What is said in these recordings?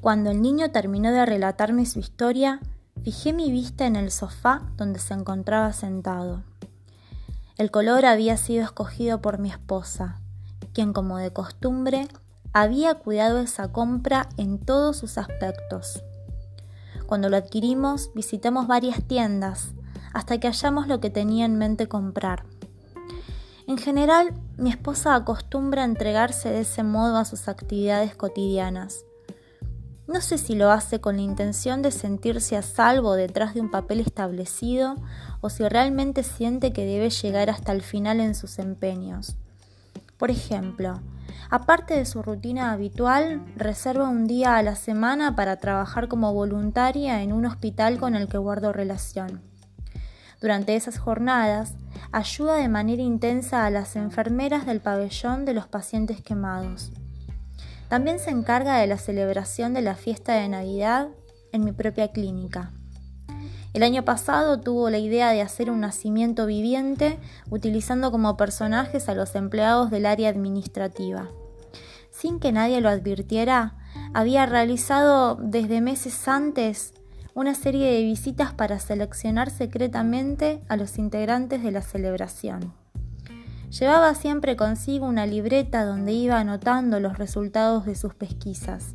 Cuando el niño terminó de relatarme su historia, fijé mi vista en el sofá donde se encontraba sentado. El color había sido escogido por mi esposa, quien como de costumbre había cuidado esa compra en todos sus aspectos. Cuando lo adquirimos, visitamos varias tiendas hasta que hallamos lo que tenía en mente comprar. En general, mi esposa acostumbra a entregarse de ese modo a sus actividades cotidianas. No sé si lo hace con la intención de sentirse a salvo detrás de un papel establecido o si realmente siente que debe llegar hasta el final en sus empeños. Por ejemplo, aparte de su rutina habitual, reserva un día a la semana para trabajar como voluntaria en un hospital con el que guardo relación. Durante esas jornadas, ayuda de manera intensa a las enfermeras del pabellón de los pacientes quemados. También se encarga de la celebración de la fiesta de Navidad en mi propia clínica. El año pasado tuvo la idea de hacer un nacimiento viviente utilizando como personajes a los empleados del área administrativa. Sin que nadie lo advirtiera, había realizado desde meses antes una serie de visitas para seleccionar secretamente a los integrantes de la celebración. Llevaba siempre consigo una libreta donde iba anotando los resultados de sus pesquisas.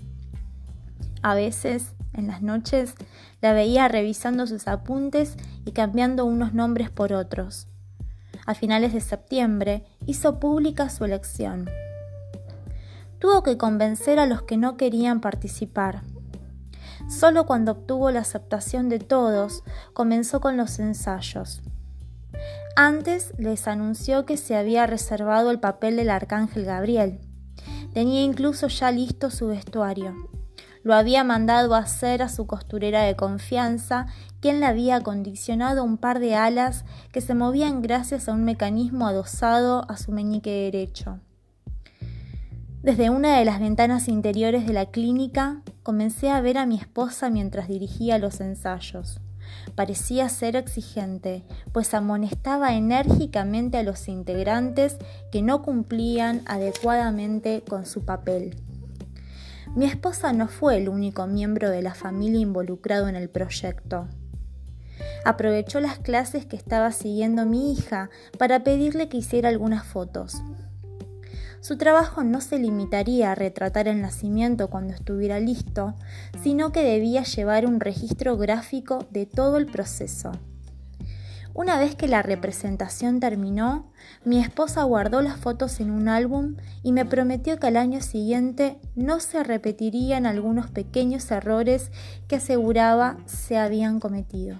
A veces, en las noches, la veía revisando sus apuntes y cambiando unos nombres por otros. A finales de septiembre hizo pública su elección. Tuvo que convencer a los que no querían participar, Solo cuando obtuvo la aceptación de todos, comenzó con los ensayos. Antes les anunció que se había reservado el papel del arcángel Gabriel. Tenía incluso ya listo su vestuario. Lo había mandado hacer a su costurera de confianza, quien le había acondicionado un par de alas que se movían gracias a un mecanismo adosado a su meñique derecho. Desde una de las ventanas interiores de la clínica comencé a ver a mi esposa mientras dirigía los ensayos. Parecía ser exigente, pues amonestaba enérgicamente a los integrantes que no cumplían adecuadamente con su papel. Mi esposa no fue el único miembro de la familia involucrado en el proyecto. Aprovechó las clases que estaba siguiendo mi hija para pedirle que hiciera algunas fotos. Su trabajo no se limitaría a retratar el nacimiento cuando estuviera listo, sino que debía llevar un registro gráfico de todo el proceso. Una vez que la representación terminó, mi esposa guardó las fotos en un álbum y me prometió que al año siguiente no se repetirían algunos pequeños errores que aseguraba se habían cometido.